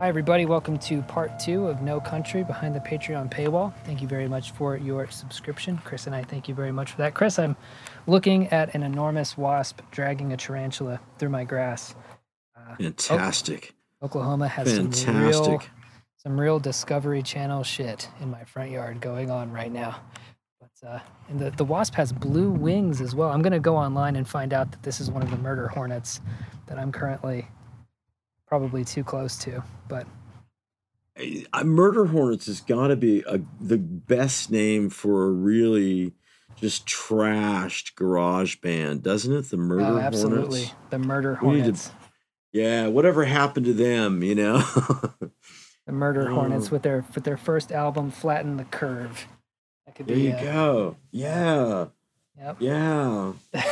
Hi, everybody. Welcome to part two of No Country Behind the Patreon Paywall. Thank you very much for your subscription. Chris and I thank you very much for that. Chris, I'm looking at an enormous wasp dragging a tarantula through my grass. Uh, Fantastic. Oklahoma has Fantastic. some real, some real Discovery Channel shit in my front yard going on right now. But uh, and the, the wasp has blue wings as well. I'm going to go online and find out that this is one of the murder hornets that I'm currently probably too close to, but Murder Hornets has got to be a, the best name for a really just trashed garage band, doesn't it? The Murder oh, absolutely. Hornets. The Murder Hornets. To, yeah, whatever happened to them, you know? the Murder oh. Hornets oh. with their with their first album, Flatten the Curve. That could there be. You go. Yeah. Yep. Yeah.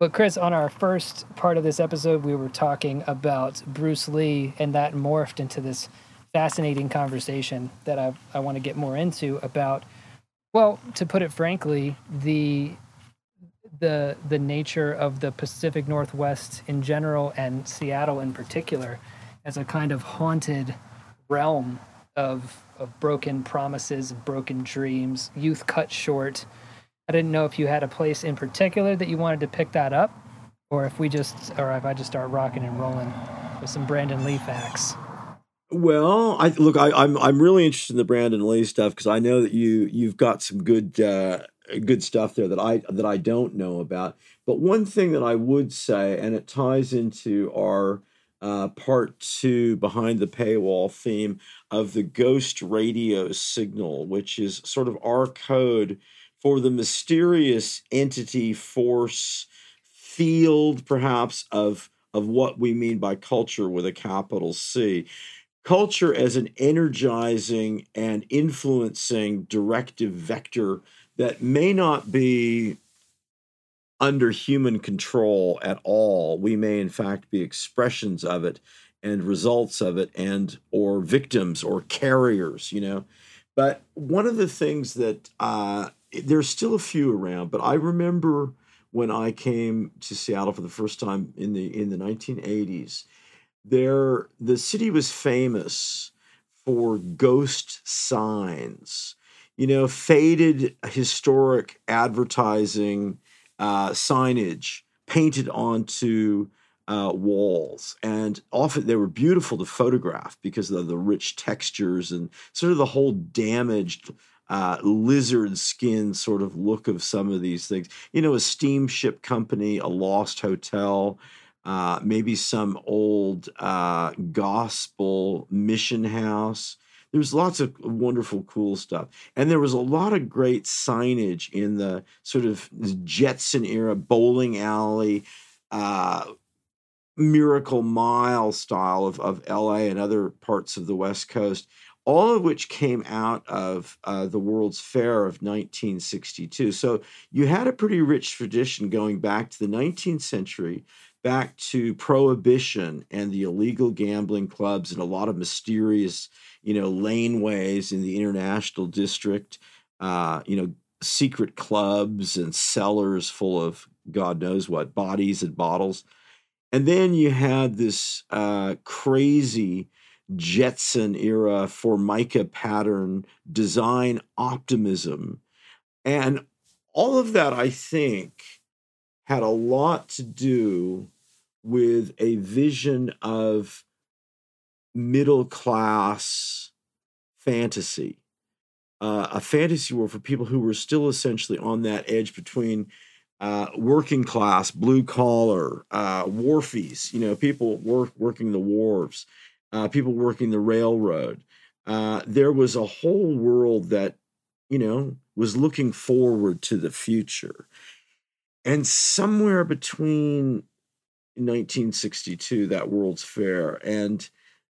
But Chris, on our first part of this episode, we were talking about Bruce Lee, and that morphed into this fascinating conversation that I I want to get more into about. Well, to put it frankly, the the the nature of the Pacific Northwest in general and Seattle in particular as a kind of haunted realm of of broken promises, broken dreams, youth cut short, I didn't know if you had a place in particular that you wanted to pick that up, or if we just, or if I just start rocking and rolling with some Brandon Lee facts. Well, I look, I, am I'm, I'm really interested in the Brandon Lee stuff because I know that you you've got some good uh, good stuff there that I that I don't know about. But one thing that I would say, and it ties into our uh, part two behind the paywall theme of the ghost radio signal, which is sort of our code for the mysterious entity, force, field, perhaps, of, of what we mean by culture with a capital C. Culture as an energizing and influencing directive vector that may not be under human control at all. We may, in fact, be expressions of it and results of it and or victims or carriers you know but one of the things that uh, there's still a few around, but I remember when I came to Seattle for the first time in the in the 1980s, there the city was famous for ghost signs. You know, faded historic advertising uh, signage painted onto uh, walls, and often they were beautiful to photograph because of the rich textures and sort of the whole damaged uh, lizard skin sort of look of some of these things. You know, a steamship company, a lost hotel, uh, maybe some old uh, gospel mission house. There's lots of wonderful, cool stuff. And there was a lot of great signage in the sort of Jetson era bowling alley, uh, Miracle Mile style of, of LA and other parts of the West Coast all of which came out of uh, the World's Fair of 1962. So you had a pretty rich tradition going back to the 19th century, back to prohibition and the illegal gambling clubs and a lot of mysterious, you know, laneways in the international district, uh, you know, secret clubs and cellars full of God knows what bodies and bottles. And then you had this uh, crazy Jetson era Formica pattern design optimism. And all of that, I think, had a lot to do with a vision of middle class fantasy. Uh, a fantasy world for people who were still essentially on that edge between uh, working class, blue collar, uh, wharfies, you know, people work, working the wharves, uh, people working the railroad. Uh, there was a whole world that, you know, was looking forward to the future. And somewhere between 1962, that World's Fair, and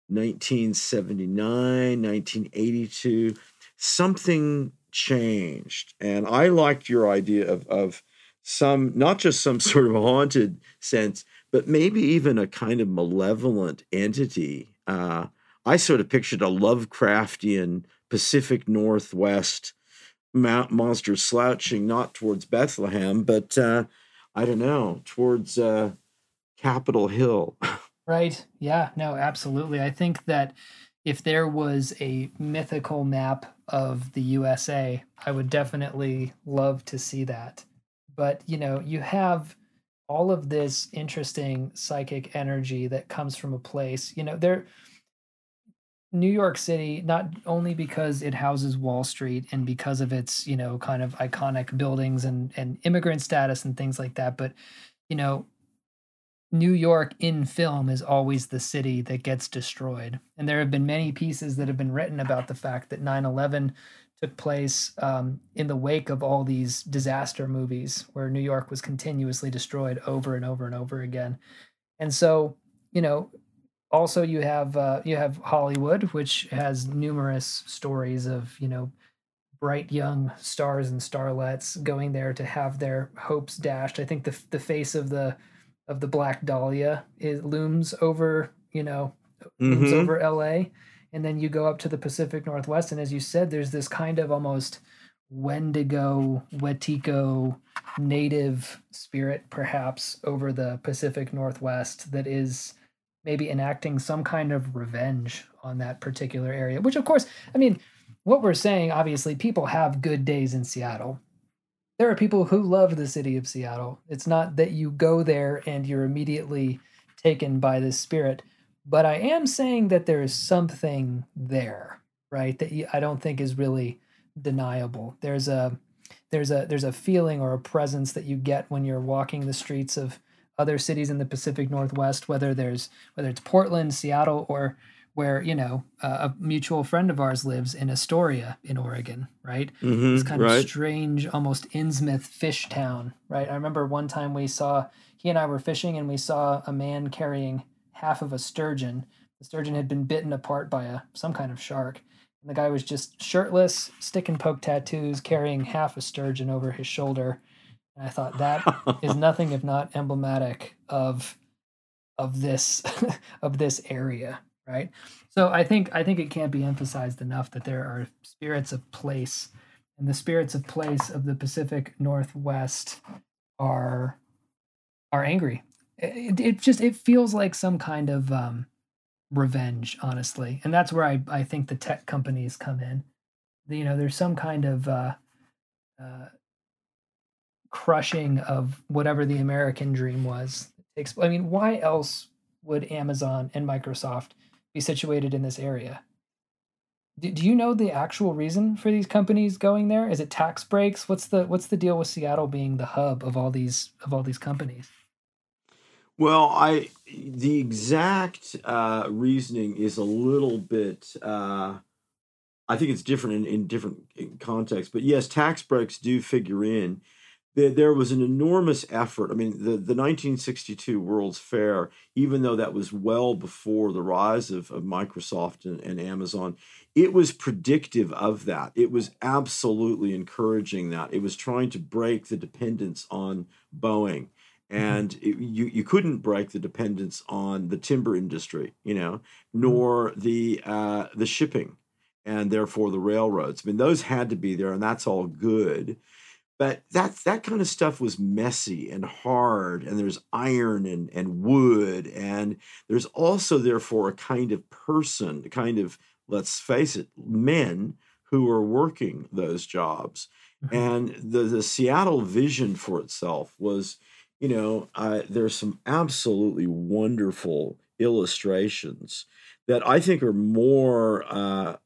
1979, 1982, something changed. And I liked your idea of, of some, not just some sort of haunted sense, but maybe even a kind of malevolent entity uh, I sort of pictured a Lovecraftian Pacific Northwest monster slouching not towards Bethlehem, but uh, I don't know, towards uh, Capitol Hill. Right. Yeah. No, absolutely. I think that if there was a mythical map of the USA, I would definitely love to see that. But, you know, you have all of this interesting psychic energy that comes from a place. You know, there New York City, not only because it houses Wall Street and because of its, you know, kind of iconic buildings and and immigrant status and things like that, but you know, New York in film is always the city that gets destroyed. And there have been many pieces that have been written about the fact that 9 11 took place um, in the wake of all these disaster movies where New York was continuously destroyed over and over and over again. And so, you know, also you have uh, you have Hollywood, which has numerous stories of you know bright young stars and starlets going there to have their hopes dashed. I think the the face of the of the Black Dahlia it looms over you know looms Mm-hmm. over L.A. And then you go up to the Pacific Northwest, and as you said, there's this kind of almost Wendigo, Wetiko native spirit, perhaps, over the Pacific Northwest that is maybe enacting some kind of revenge on that particular area. Which, of course, I mean, what we're saying, obviously, people have good days in Seattle. There are people who love the city of Seattle. It's not that you go there and you're immediately taken by this spirit, but I am saying that there is something there, right? That I don't think is really deniable. There's a there's a there's a feeling or a presence that you get when you're walking the streets of other cities in the Pacific Northwest, whether there's whether it's Portland, Seattle, or where you know uh, a mutual friend of ours lives in Astoria in Oregon, right? Mm-hmm. This kind right. of strange, almost Innsmouth fish town, right? I remember one time we saw he and I were fishing and we saw a man carrying half of a sturgeon. The sturgeon had been bitten apart by a some kind of shark. And the guy was just shirtless, stick and poke tattoos, carrying half a sturgeon over his shoulder. And I thought that is nothing if not emblematic of of this of this area, right? So I think I think it can't be emphasized enough that there are spirits of place, and the spirits of place of the Pacific Northwest are are angry. It, it just it feels like some kind of um, revenge, honestly, and that's where I I think the tech companies come in. You know, there's some kind of uh, uh, crushing of whatever the American dream was. I mean, why else would Amazon and Microsoft be situated in this area? Do, do you know the actual reason for these companies going there? Is it tax breaks? What's the what's the deal with Seattle being the hub of all these of all these companies? Well, I the exact uh, reasoning is a little bit. Uh, I think it's different in, in different contexts, but yes, tax breaks do figure in. There, there was an enormous effort. I mean, the, the 1962 World's Fair, even though that was well before the rise of, of Microsoft and, and Amazon, it was predictive of that. It was absolutely encouraging that. It was trying to break the dependence on Boeing and it, you you couldn't break the dependence on the timber industry, you know, nor the uh, the shipping, and therefore the railroads. I mean, those had to be there, and that's all good. But that that kind of stuff was messy and hard, and there's iron and and wood, and there's also therefore a kind of person, a kind of let's face it, men who are working those jobs, Mhm. and the the Seattle vision for itself was you know, uh, there's some absolutely wonderful illustrations that I think are more uh,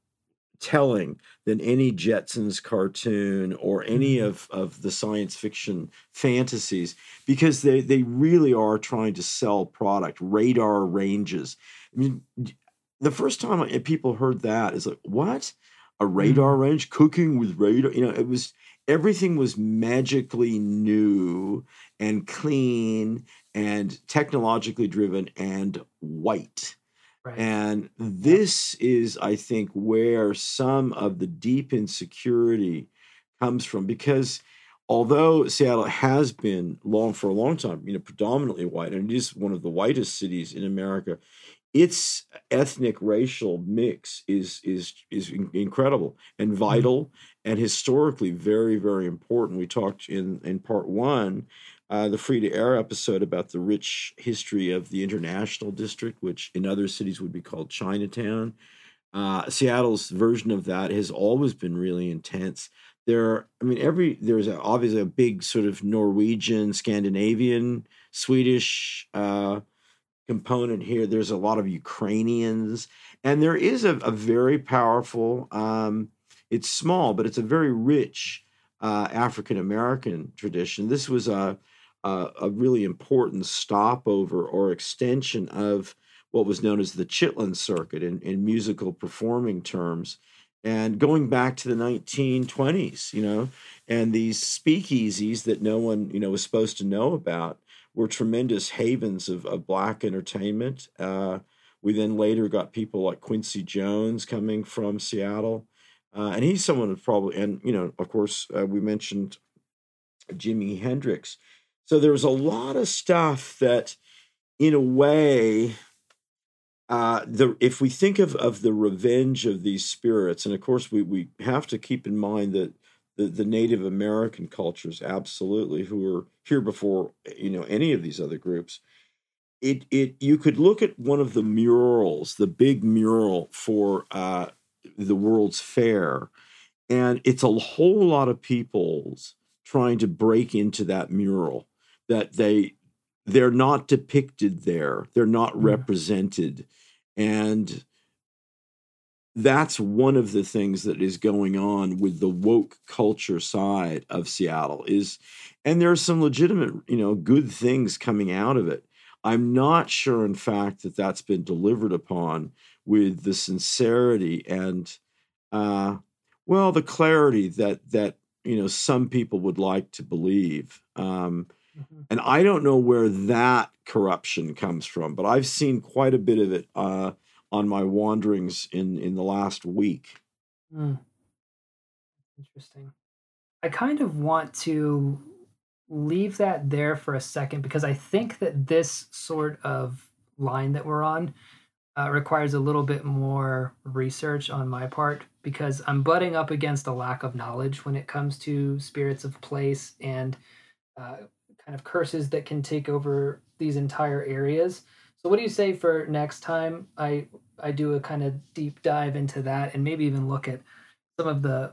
telling than any Jetsons cartoon or any Mhm. of, of the science fiction fantasies because they, they really are trying to sell product, radar ranges. I mean, the first time I- people heard that is like, what? A radar range cooking with radar? You know, it was everything was magically new and clean and technologically driven and white. Right. And this is, I think, where some of the deep insecurity comes from because although Seattle has been long for a long time, you know, predominantly white, and it is one of the whitest cities in America, its ethnic racial mix is is is incredible and mm-hmm. vital and historically very very important. We talked in in part one uh, the free to air episode about the rich history of the International District, which in other cities would be called Chinatown. Uh, Seattle's version of that has always been really intense. There, I mean, every there's a, obviously a big sort of Norwegian, Scandinavian, Swedish uh, component here. There's a lot of Ukrainians, and there is a, a very powerful. Um, it's small, but it's a very rich uh, African American tradition. This was a, a, a really important stopover or extension of what was known as the Chitlin Circuit in, in musical performing terms. And going back to the 1920s, you know, and these speakeasies that no one, you know, was supposed to know about were tremendous havens of, of black entertainment. Uh, we then later got people like Quincy Jones coming from Seattle. Uh, and he's someone who probably, and you know, of course, uh, we mentioned Jimi Hendrix. So there was a lot of stuff that, in a way, uh, the if we think of of the revenge of these spirits, and of course we we have to keep in mind that the, the Native American cultures, absolutely, who were here before you know any of these other groups. It it you could look at one of the murals, the big mural for uh, the World's Fair, and it's a whole lot of people's trying to break into that mural that they they're not depicted there they're not mm. represented and that's one of the things that is going on with the woke culture side of Seattle is and there's some legitimate you know good things coming out of it i'm not sure in fact that that's been delivered upon with the sincerity and uh, well the clarity that that you know some people would like to believe um. And i don't know where that corruption comes from but i've seen quite a bit of it uh, on my wanderings in in the last week. Mm. interesting. I kind of want to leave that there for a second because i think that this sort of line that we're on uh, requires a little bit more research on my part because I'm butting up against a lack of knowledge when it comes to spirits of place and uh, kind of curses that can take over these entire areas. So, what do you say for next time? I I do a kind of deep dive into that and maybe even look at some of the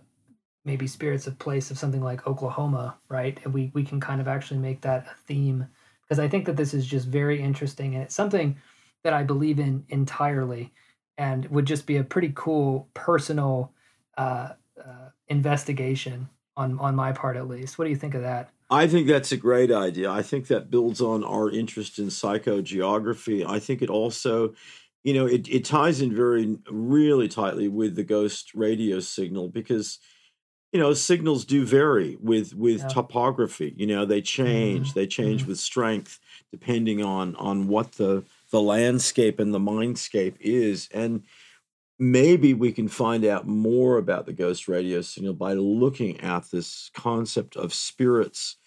maybe spirits of place of something like Oklahoma, right? And we we can kind of actually make that a theme because I think that this is just very interesting and it's something that I believe in entirely, and would just be a pretty cool personal uh, uh, investigation on on my part at least. What do you think of that? I think that's a great idea. I think that builds on our interest in psychogeography. I think it also, you know, it, it ties in very really tightly with the ghost radio signal because you know signals do vary with with yeah. topography you know they change mm-hmm. they change mm-hmm. with strength depending on on what the the landscape and the mindscape is. And maybe we can find out more about the ghost radio signal by looking at this concept of spirits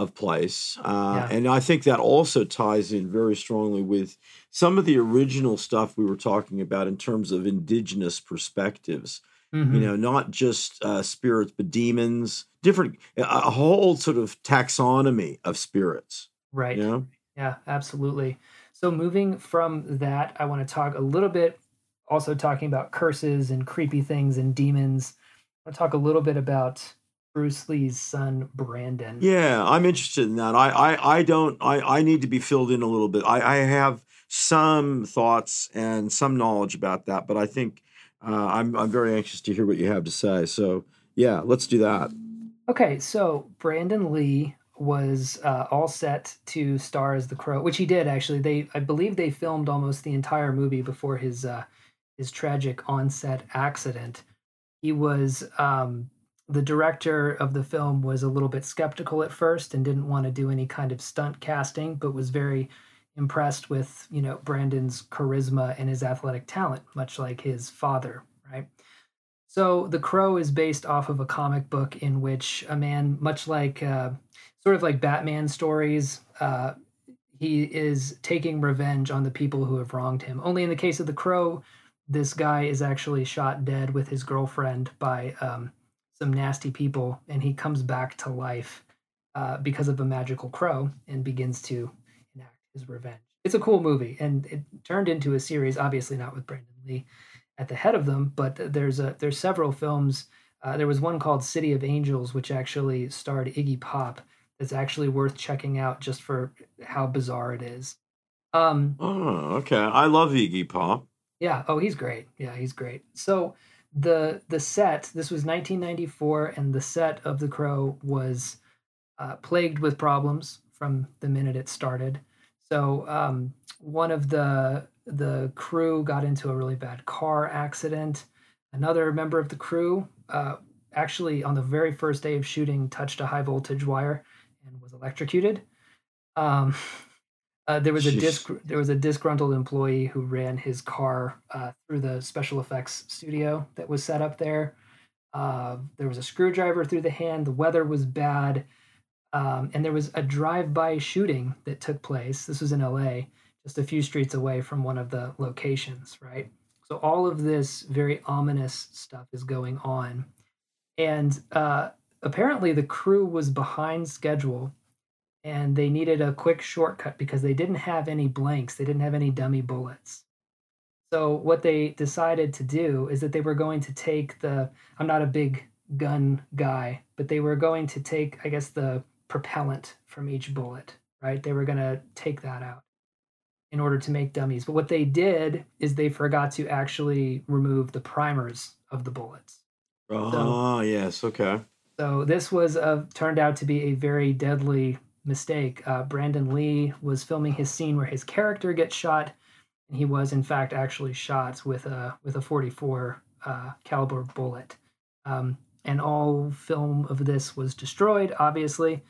of place. Uh, yeah. And I think that also ties in very strongly with some of the original stuff we were talking about in terms of indigenous perspectives. Mm-hmm. You know, not just uh, spirits, but demons, different, a whole sort of taxonomy of spirits. Right. You know? Yeah, absolutely. So moving from that, I want to talk a little bit, also talking about curses and creepy things and demons. I want to talk a little bit about Bruce Lee's son Brandon. Yeah, I'm interested in that. I I, I don't I, I need to be filled in a little bit. I, I have some thoughts and some knowledge about that, but I think uh, I'm I'm very anxious to hear what you have to say. So yeah, let's do that. Okay, so Brandon Lee was uh, all set to star as the Crow, which he did actually. They, I believe, they filmed almost the entire movie before his uh, his tragic onset accident. He was um, the director of the film was a little bit skeptical at first and didn't want to do any kind of stunt casting, but was very impressed with you know Brandon's charisma and his athletic talent, much like his father, right? So The Crow is based off of a comic book in which a man, much like uh, sort of like Batman stories. Uh, he is taking revenge on the people who have wronged him. Only in the case of the Crow, this guy is actually shot dead with his girlfriend by um, some nasty people, and he comes back to life uh, because of a magical crow and begins to enact his revenge. It's a cool movie, and it turned into a series. Obviously, not with Brandon Lee at the head of them, but there's a there's several films. Uh, there was one called City of Angels, which actually starred Iggy Pop. That's actually worth checking out just for how bizarre it is. Um, oh, okay. I love Iggy Pop. Yeah. Oh, he's great. Yeah, he's great. So the the set. This was 1994, and the set of The Crow was uh, plagued with problems from the minute it started. So um, one of the the crew got into a really bad car accident. Another member of the crew, uh, actually on the very first day of shooting, touched a high voltage wire and was electrocuted. Um, uh, there was Jeez. a disc, there was a disgruntled employee who ran his car uh, through the special effects studio that was set up there. Uh, there was a screwdriver through the hand. The weather was bad, um, and there was a drive-by shooting that took place. This was in L.A., just a few streets away from one of the locations. Right. So all of this very ominous stuff is going on, and uh, apparently the crew was behind schedule and they needed a quick shortcut because they didn't have any blanks, they didn't have any dummy bullets. So what they decided to do is that they were going to take the I'm not a big gun guy, but they were going to take I guess the propellant from each bullet, right? They were going to take that out in order to make dummies. But what they did is they forgot to actually remove the primers of the bullets. Oh, so, yes, okay. So this was a turned out to be a very deadly mistake. Uh, Brandon Lee was filming his scene where his character gets shot, and he was in fact actually shot with a with a 44 uh, caliber bullet. Um, and all film of this was destroyed, obviously,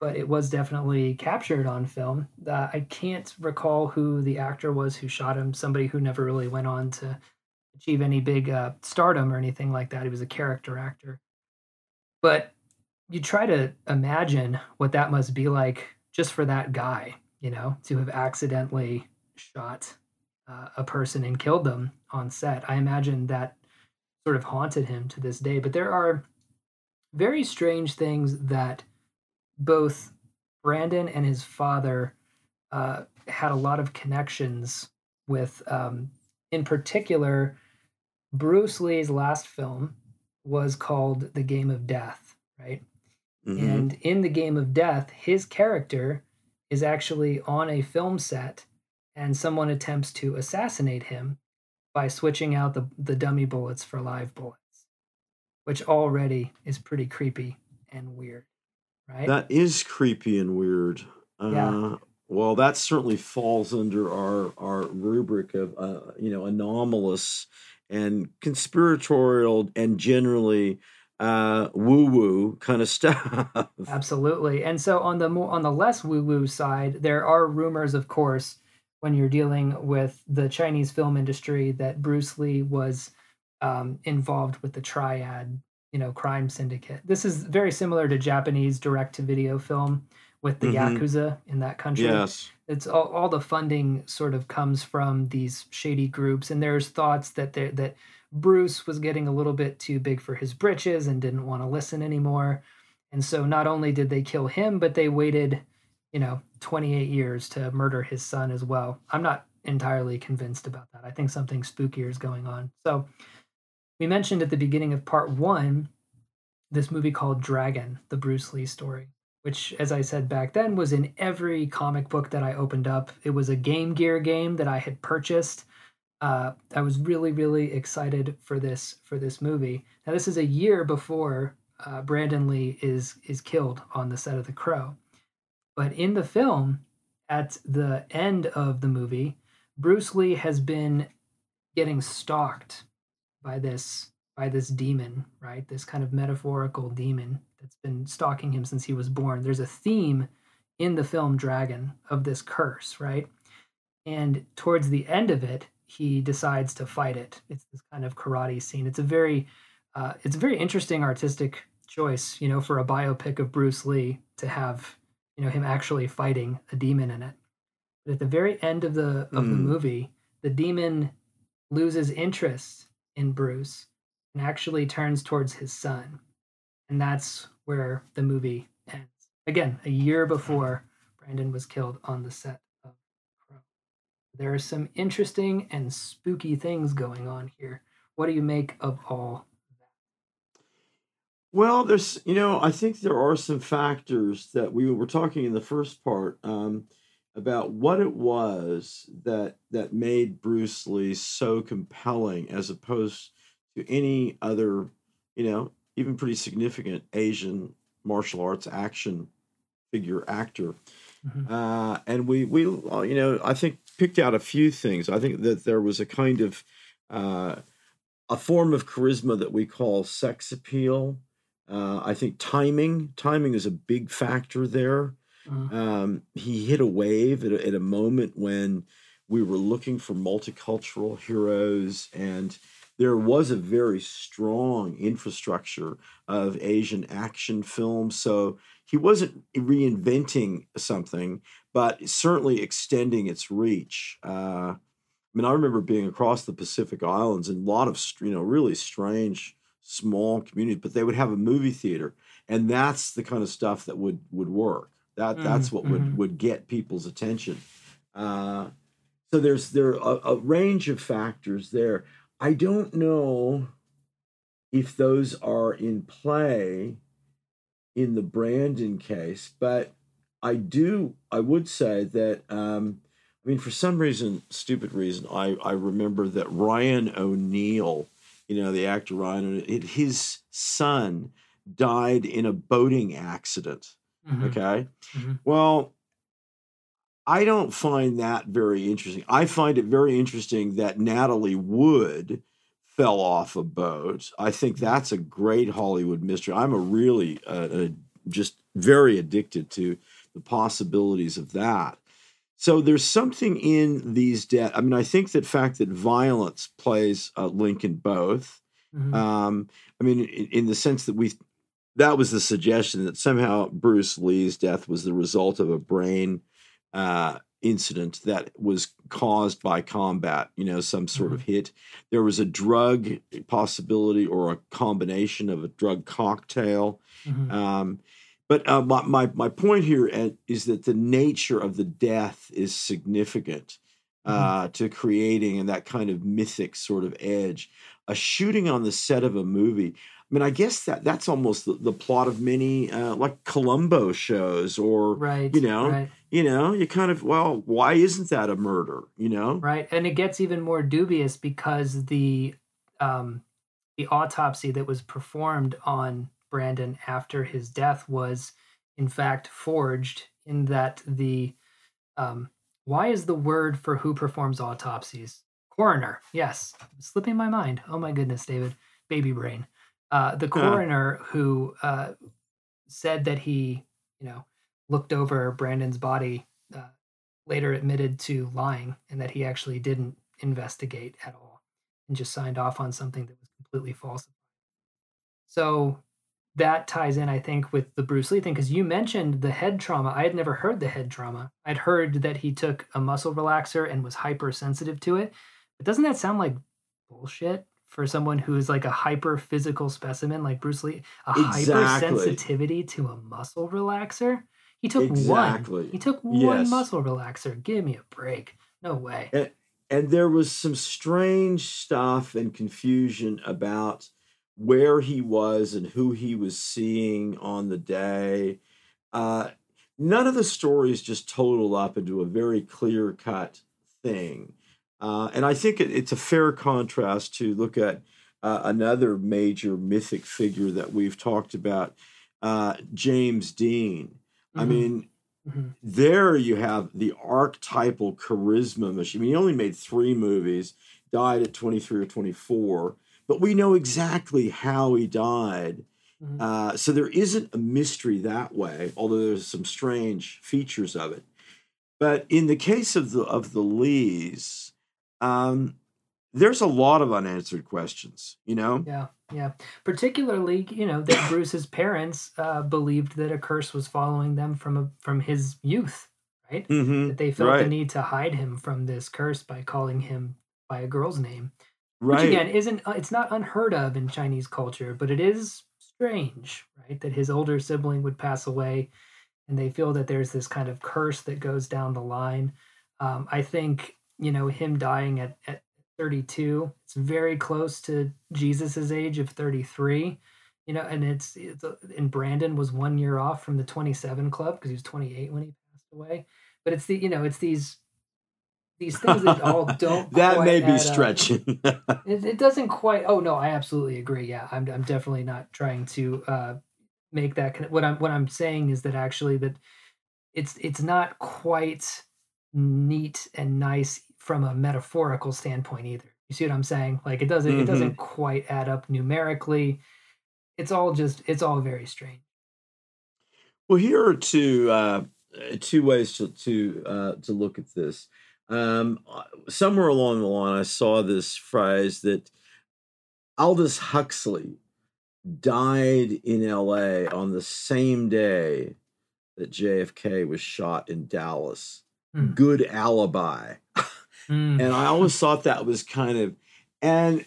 but it was definitely captured on film. Uh, I can't recall who the actor was who shot him. Somebody who never really went on to achieve any big uh, stardom or anything like that. He was a character actor. But you try to imagine what that must be like just for that guy, you know, to have accidentally shot uh, a person and killed them on set. I imagine that sort of haunted him to this day. But there are very strange things that both Brandon and his father uh, had a lot of connections with. Um, in particular, Bruce Lee's last film was called The Game of Death, right? Mm-hmm. And in the game of death, his character is actually on a film set and someone attempts to assassinate him by switching out the, the dummy bullets for live bullets, which already is pretty creepy and weird, right? That is creepy and weird. Yeah. Uh, well, that certainly falls under our our rubric of uh, you know anomalous and conspiratorial and generally uh, woo woo kind of stuff. Absolutely. And so on the more on the less woo woo side, there are rumors, of course, when you're dealing with the Chinese film industry, that Bruce Lee was um, involved with the Triad, you know, crime syndicate. This is very similar to Japanese direct to video film with the mm-hmm. yakuza in that country. Yes. It's all, all the funding sort of comes from these shady groups, and there's thoughts that that Bruce was getting a little bit too big for his britches and didn't want to listen anymore. And so not only did they kill him, but they waited, you know, 28 years to murder his son as well. I'm not entirely convinced about that. I think something spookier is going on. So we mentioned at the beginning of part one this movie called Dragon, the Bruce Lee story, which, as I said back then, was in every comic book that I opened up. It was a Game Gear game that I had purchased uh, I was really really excited for this for this movie. Now this is a year before uh, Brandon Lee is is killed on the set of The Crow, but in the film, at the end of the movie, Bruce Lee has been getting stalked by this by this demon, right? This kind of metaphorical demon that's been stalking him since he was born. There's a theme in the film Dragon of this curse, right? And towards the end of it, he decides to fight it. It's this kind of karate scene. It's a very uh, it's a very interesting artistic choice, you know, for a biopic of Bruce Lee to have you know him actually fighting a demon in it. But at the very end of the of mm. the movie, the demon loses interest in Bruce and actually turns towards his son, and that's where the movie ends. again, a year before Brandon was killed on the set. There are some interesting and spooky things going on here. What do you make of all that? Well, there's, you know, I think there are some factors that we were talking in the first part um, about what it was that that made Bruce Lee so compelling as opposed to any other, you know, even pretty significant Asian martial arts action figure actor. Mhm. Uh, and we we uh, you know I think picked out a few things. I think that there was a kind of uh, a form of charisma that we call sex appeal. Uh, I think timing timing is a big factor there. Mhm. Um, he hit a wave at a, at a moment when we were looking for multicultural heroes, and there was a very strong infrastructure of Asian action films. So he wasn't reinventing something, but certainly extending its reach. Uh, I mean, I remember being across the Pacific Islands and a lot of you know really strange small communities, but they would have a movie theater, and that's the kind of stuff that would would work. That that's what mhm. would would get people's attention. Uh, so there's there are a, a range of factors there. I don't know if those are in play in the Brandon case, but I do. I would say that. Um, I mean, for some reason, stupid reason, I I remember that Ryan O'Neal, you know, the actor Ryan, his son died in a boating accident. Mhm. Okay. Mhm. Well, I don't find that very interesting. I find it very interesting that Natalie Wood fell off a boat. I think that's a great Hollywood mystery. I'm a really uh, uh, just very addicted to the possibilities of that. So there's something in these deaths. I mean, I think that fact that violence plays a link in both. Mhm. Um, I mean, in, in the sense that we, that was the suggestion that somehow Bruce Lee's death was the result of a brain uh, incident that was caused by combat, you know, some sort of hit. There was a drug possibility or a combination of a drug cocktail. Mhm. Um, but uh, my, my, my point here is that the nature of the death is significant uh, to creating and that kind of mythic sort of edge. A shooting on the set of a movie. I mean, I guess that that's almost the, the plot of many uh, like Columbo shows, or Right. you know, Right. you know, you kind of well, why isn't that a murder? You know, Right. And it gets even more dubious because the um the autopsy that was performed on Brandon after his death was in fact forged in that the um why is the word for who performs autopsies? Coroner. Yes. Slipping my mind. Oh my goodness, David. Baby brain. Uh the coroner who uh said that he, you know, looked over Brandon's body uh, later admitted to lying and that he actually didn't investigate at all and just signed off on something that was completely false. So that ties in, I think, with the Bruce Lee thing because you mentioned the head trauma. I had never heard the head trauma. I'd heard that he took a muscle relaxer and was hypersensitive to it. But doesn't that sound like bullshit for someone who is like a hyper physical specimen like Bruce Lee? A Exactly. hypersensitivity to a muscle relaxer? He took one. He took one muscle relaxer. Give me a break. No way. and, and there was some strange stuff and confusion about where he was and who he was seeing on the day. Uh, none of the stories just total up into a very clear cut thing. Uh, and I think it, it's a fair contrast to look at uh, another major mythic figure that we've talked about, uh, James Dean. I Mhm. mean, Mhm. there you have the archetypal charisma machine. I mean, he only made three movies, died at 23 or 24, but we know exactly how he died. Mhm. Uh, so there isn't a mystery that way, although there's some strange features of it. But in the case of the of the Lees, um, there's a lot of unanswered questions. You know, Yeah, yeah. Particularly, you know, that Bruce's parents uh, believed that a curse was following them from a, from his youth, right? Mhm, That they felt the need to hide him from this curse by calling him by a girl's name, which again isn't uh, it's not unheard of in Chinese culture, but it is strange, right? That his older sibling would pass away and they feel that there's this kind of curse that goes down the line. Um, I think you know him dying at, at 32 it's very close to jesus's age of 33 you know and it's, it's and brandon was one year off from the 27 club because he was 28 when he passed away. But it's the you know it's these these things that all don't that may be stretching. It, it, doesn't quite oh no i absolutely agree yeah i'm, I'm definitely not trying to uh make that what i'm what i'm saying is that actually that it's it's not quite neat and nice from a metaphorical standpoint either. You see what I'm saying? Like it doesn't mm-hmm. it doesn't quite add up numerically. It's all just it's all very strange. Well, here are two uh, two ways to to uh, to look at this. Um, uh, somewhere along the line, I saw this phrase that Aldous Huxley died in L.A. on the same day that JFK was shot in Dallas. Mm. Good alibi. Mm. And I always thought that was kind of, and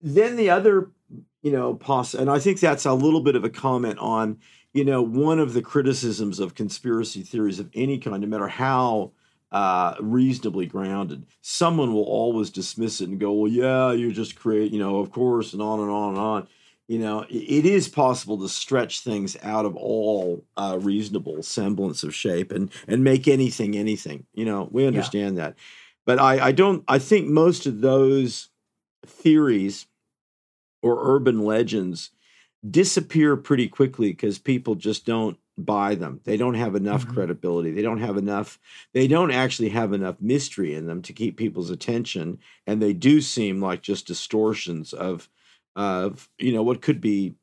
then the other, you know, poss, and I think that's a little bit of a comment on, you know, one of the criticisms of conspiracy theories of any kind, no matter how uh, reasonably grounded, someone will always dismiss it and go, well, yeah, you just create, you know, of course, and on and on and on you know it is possible to stretch things out of all uh, reasonable semblance of shape and and make anything anything you know we understand yeah. that but I, I don't I think most of those theories or urban legends disappear pretty quickly because people just don't buy them. They don't have enough mm-hmm. credibility. They don't have enough, they don't actually have enough mystery in them to keep people's attention. And they do seem like just distortions of of, you know, what could be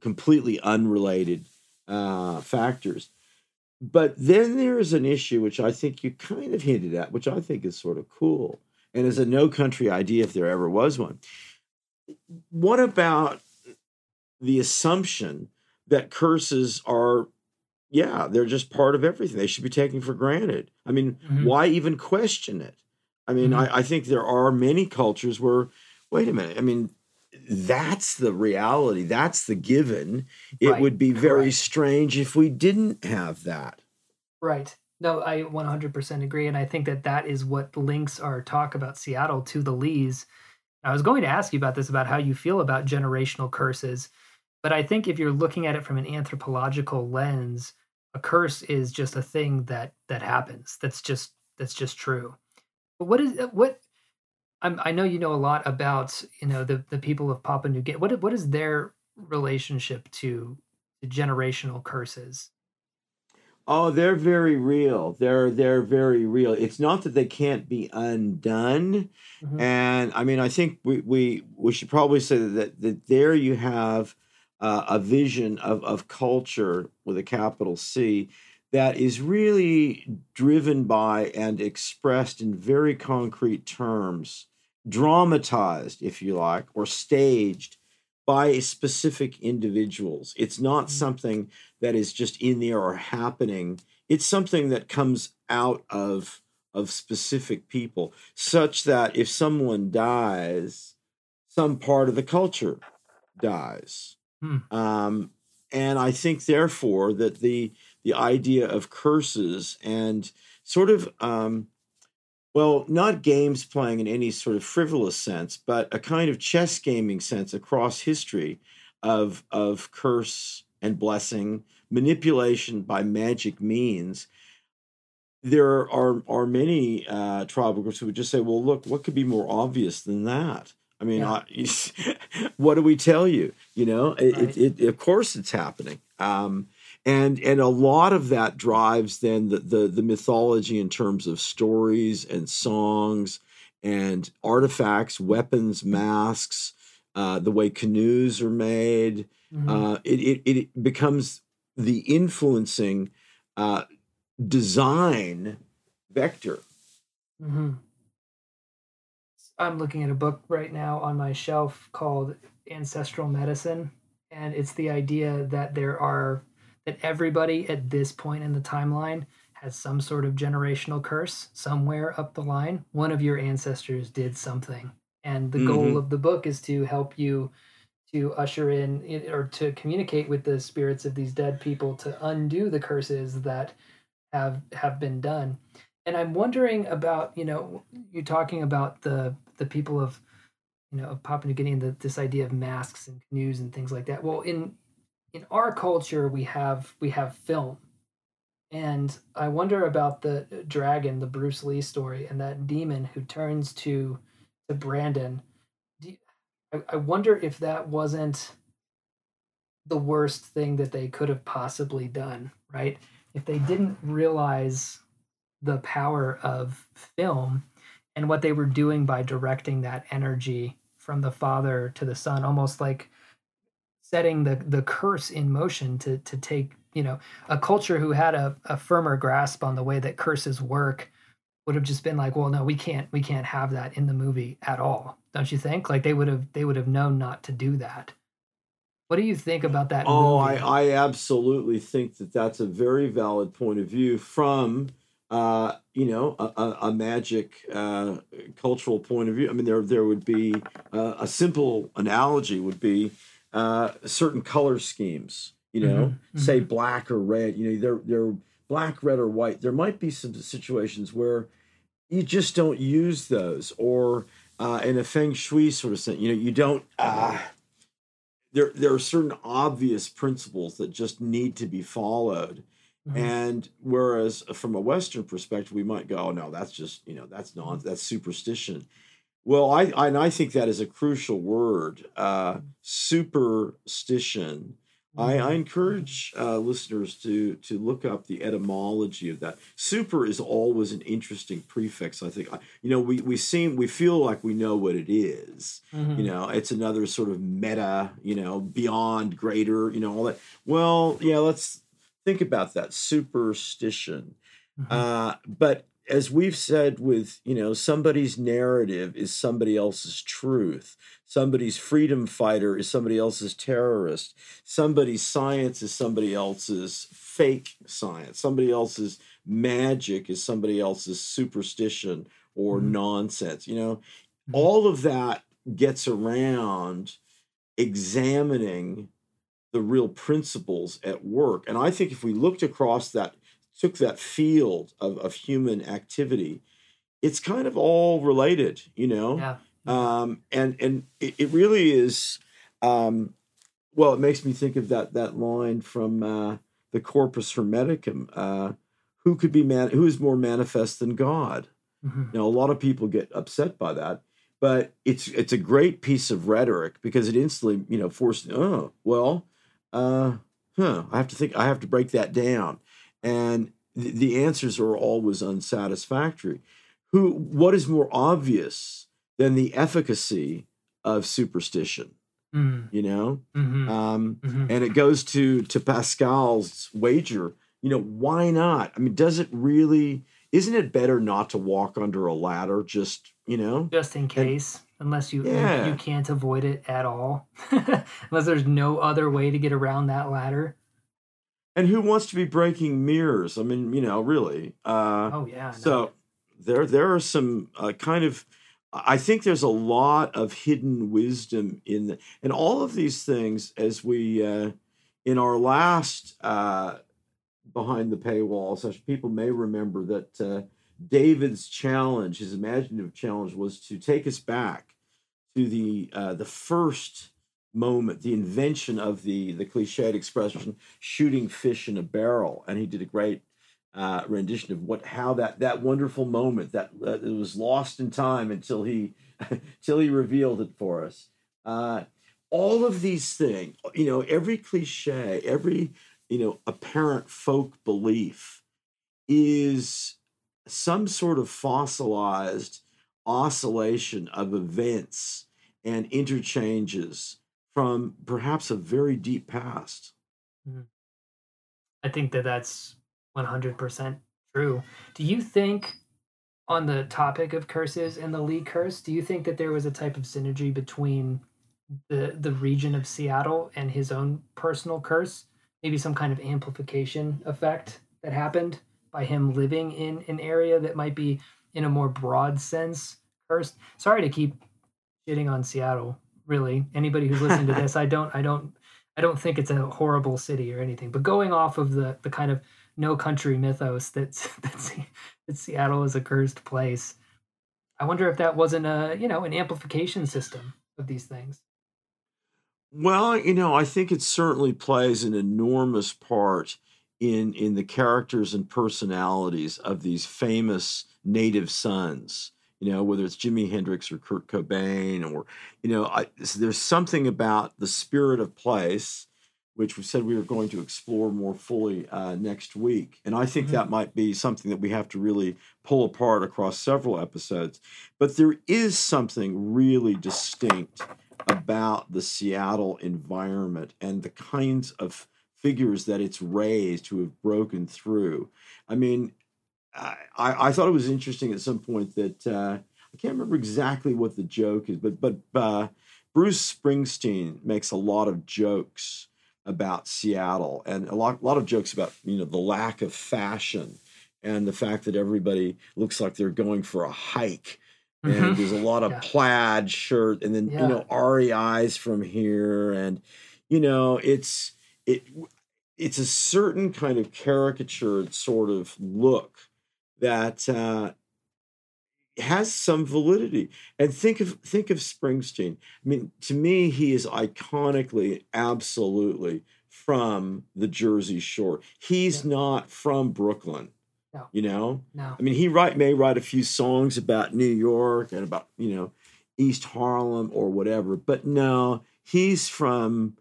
completely unrelated uh, factors. But then there is an issue which I think you kind of hinted at, which I think is sort of cool and is a no country idea if there ever was one. What about the assumption that curses are, yeah, they're just part of everything? They should be taken for granted. I mean, mm-hmm. why even question it? I mean, mm-hmm. I, I think there are many cultures where, wait a minute, I mean, that's the reality. That's the given. It right. would be very Correct. strange if we didn't have that. Right. No, I 100% agree. And I think that that is what links our talk about Seattle to the Lees. I was going to ask you about this, about how you feel about generational curses. But I think if you're looking at it from an anthropological lens, a curse is just a thing that that happens. That's just that's just true. But what is what I'm, i know you know a lot about you know the the people of Papua New Guinea. What what is their relationship to, to generational curses? Oh, they're very real. They're they're very real. It's not that they can't be undone, mm-hmm. and I mean I think we we we should probably say that that there you have uh, a vision of of culture with a capital C that is really driven by and expressed in very concrete terms dramatized, if you like, or staged by specific individuals. It's not mm-hmm. something that is just in there or happening. It's something that comes out of of specific people, such that if someone dies, some part of the culture dies. Hmm. Um, and I think, therefore, that the the idea of curses and sort of um, well, not games playing in any sort of frivolous sense, but a kind of chess gaming sense across history of, of curse and blessing, manipulation by magic means. There are, are many uh, tribal groups who would just say, well, look, what could be more obvious than that? I mean, yeah. I, what do we tell you? You know, it, right. it, it, of course it's happening. Um, and and a lot of that drives then the, the the, mythology in terms of stories and songs and artifacts weapons masks uh, the way canoes are made mm-hmm. uh, it, it, it becomes the influencing uh, design vector mm-hmm. i'm looking at a book right now on my shelf called ancestral medicine and it's the idea that there are that everybody at this point in the timeline has some sort of generational curse somewhere up the line. One of your ancestors did something. And the mm-hmm. goal of the book is to help you to usher in or to communicate with the spirits of these dead people to undo the curses that have have been done. And I'm wondering about, you know, you talking about the the people of you know, of Papua New Guinea and the, this idea of masks and canoes and things like that. Well, in in our culture, we have we have film, and I wonder about the dragon, the Bruce Lee story, and that demon who turns to to Brandon. You, I, I wonder if that wasn't the worst thing that they could have possibly done, right? If they didn't realize the power of film and what they were doing by directing that energy from the father to the son almost like setting the the curse in motion to to take you know a culture who had a, a firmer grasp on the way that curses work would have just been like well no we can't we can't have that in the movie at all don't you think? Like they would have they would have known not to do that. What do you think about that oh I, I absolutely think that that's a very valid point of view from uh, you know, a, a magic uh, cultural point of view. I mean, there there would be uh, a simple analogy would be uh, certain color schemes. You know, mm-hmm. say mm-hmm. black or red. You know, they're they're black, red, or white. There might be some situations where you just don't use those, or uh, in a feng shui sort of sense, you know, you don't. Uh, there, there are certain obvious principles that just need to be followed Mm-hmm. And whereas from a Western perspective, we might go, oh, no, that's just, you know, that's non, mm-hmm. that's superstition. Well, I, I, and I think that is a crucial word, uh, superstition. I, I mm-hmm. encourage uh, listeners to to look up the etymology of that. Super is always an interesting prefix. I think you know we we seem we feel like we know what it is. Mm-hmm. You know, it's another sort of meta. You know, beyond, greater. You know, all that. Well, yeah, let's think about that superstition. Mm-hmm. Uh, but as we've said with you know somebody's narrative is somebody else's truth somebody's freedom fighter is somebody else's terrorist somebody's science is somebody else's fake science somebody else's magic is somebody else's superstition or mm-hmm. nonsense you know mm-hmm. all of that gets around examining the real principles at work. And I think if we looked across that, took that field of, of human activity, it's kind of all related, you know? Yeah. Um, and and it, it really is, um, well, it makes me think of that that line from uh, the Corpus Hermeticum. Uh, who could be man? Who is more manifest than God? Mm-hmm. Now, a lot of people get upset by that, but it's it's a great piece of rhetoric because it instantly, you know, forces. Oh, well, uh, huh, I have to think, I have to break that down. And th- the answers are always unsatisfactory. Who, what is more obvious than the efficacy of superstition? Mm. You know, mm-hmm. Um, mm-hmm. and it goes to to Pascal's wager. You know, why not? I mean, does it really? Isn't it better not to walk under a ladder? Just you know, just in case. And, unless you yeah. you can't avoid it at all unless there's no other way to get around that ladder and who wants to be breaking mirrors i mean you know really uh, oh yeah so no. there there are some uh, kind of i think there's a lot of hidden wisdom in the, and all of these things as we uh, in our last uh, behind the paywall session people may remember that uh, David's challenge, his imaginative challenge, was to take us back to the uh, the first moment, the invention of the the cliched expression "shooting fish in a barrel," and he did a great uh, rendition of what how that that wonderful moment that uh, it was lost in time until he until he revealed it for us. Uh, all of these things, you know, every cliche, every you know apparent folk belief is some sort of fossilized oscillation of events and interchanges from perhaps a very deep past. Mm-hmm. I think that that's 100% true. Do you think, on the topic of curses and the Lee curse, do you think that there was a type of synergy between the the region of Seattle and his own personal curse? Maybe some kind of amplification effect that happened by him living in an area that might be in a more broad sense cursed. Sorry to keep shitting on Seattle really. Anybody who's listening to this, I don't, I don't, I don't think it's a horrible city or anything. But going off of the the kind of no country mythos that's that, that Seattle is a cursed place, I wonder if that wasn't a you know an amplification system of these things. Well, you know, I think it certainly plays an enormous part in in the characters and personalities of these famous native sons. You know, whether it's Jimi Hendrix or Kurt Cobain, or you know, I, there's something about the spirit of place, which we said we were going to explore more fully uh, next week, and I think mm-hmm. that might be something that we have to really pull apart across several episodes. But there is something really distinct about the Seattle environment and the kinds of figures that it's raised who have broken through. I mean, I, I thought it was interesting at some point that uh, I can't remember exactly what the joke is, but but uh, Bruce Springsteen makes a lot of jokes about Seattle and a lot, a lot of jokes about you know the lack of fashion and the fact that everybody looks like they're going for a hike and mm-hmm. there's a lot of yeah. plaid shirt and then yeah. you know REI's from here and you know it's it it's a certain kind of caricatured sort of look that uh, has some validity. And think of think of Springsteen. I mean, to me, he is iconically, absolutely from the Jersey Shore. He's yeah. not from Brooklyn. No. You know? No. I mean, he write may write a few songs about New York and about, you know, East Harlem or whatever, but no, he's from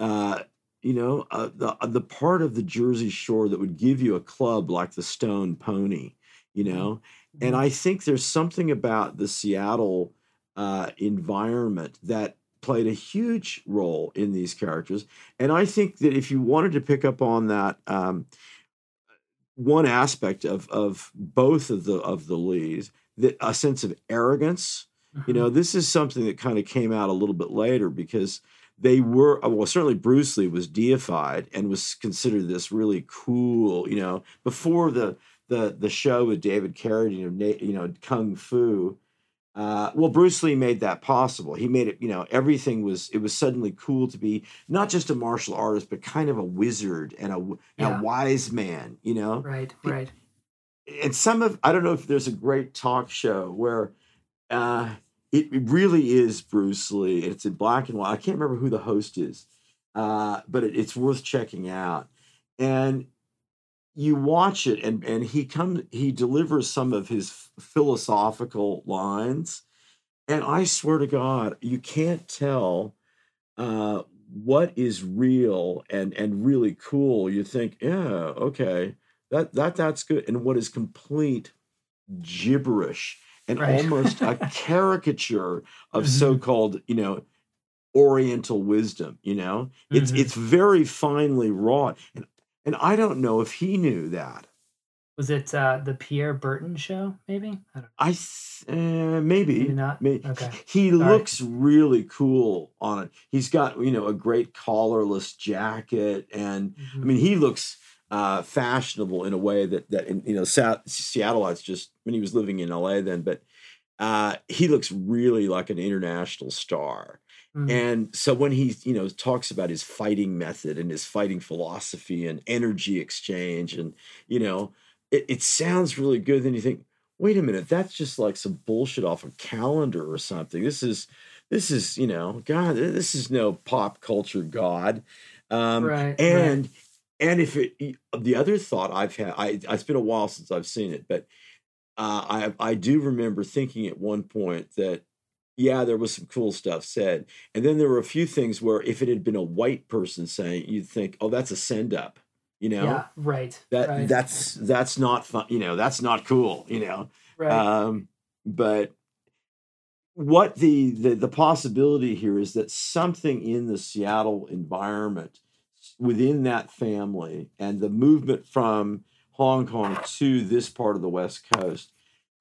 uh, you know, uh, the uh, the part of the Jersey Shore that would give you a club like the Stone Pony, you mm-hmm. know, mm-hmm. and I think there's something about the Seattle uh, environment that played a huge role in these characters, and I think that if you wanted to pick up on that. Um, one aspect of of both of the of the leads, that a sense of arrogance. Mm-hmm. You know, this is something that kind of came out a little bit later because they were uh, well certainly bruce lee was deified and was considered this really cool you know before the the the show with david carradine of you know kung fu uh, well bruce lee made that possible. He made it you know everything was it was suddenly cool to be not just a martial artist but kind of a wizard and a, yeah. a wise man you know? Right right. and some of i don't know if there's a great talk show where uh it, really is Bruce Lee. It's in black and white. I can't remember who the host is, uh, but it, it's worth checking out. And you watch it, and and he comes, he delivers some of his philosophical lines, and I swear to God, you can't tell uh, what is real and and really cool. You think, yeah, okay, that that that's good, and what is complete gibberish and right. almost a caricature of mm-hmm. so-called, you know, oriental wisdom, you know? It's mm-hmm. it's very finely wrought. And and I don't know if he knew that. Was it uh, the Pierre Berton show? Maybe I don't. Know. I uh, maybe maybe not. Maybe. Okay. He Sorry. looks really cool on it. He's got you know a great collarless jacket, and mm-hmm. I mean he looks uh, fashionable in a way that that you know Seattleites just when he was living in LA then, but uh, he looks really like an international star. Mm-hmm. And so when he you know talks about his fighting method and his fighting philosophy and energy exchange and you know it, it sounds really good. Then you think, wait a minute, that's just like some bullshit off a calendar or something. This is this is you know God, this is no pop culture god. Um, right, and right and if it the other thought I've had, I it's been a while since I've seen it, but uh, I I do remember thinking at one point that yeah, there was some cool stuff said, and then there were a few things where if it had been a white person saying, you'd think, oh, that's a send up, you know? Yeah, right. That right. that's that's not fun, you know, that's not cool, you know. Right. Um, but what the, the the possibility here is that something in the Seattle environment within that family and the movement from Hong Kong to this part of the West Coast